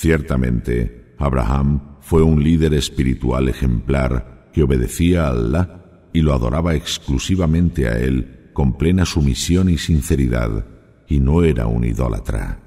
Ciertamente, Abraham fue un líder espiritual ejemplar que obedecía a Allah y lo adoraba exclusivamente a él con plena sumisión y sinceridad, y no era un idólatra.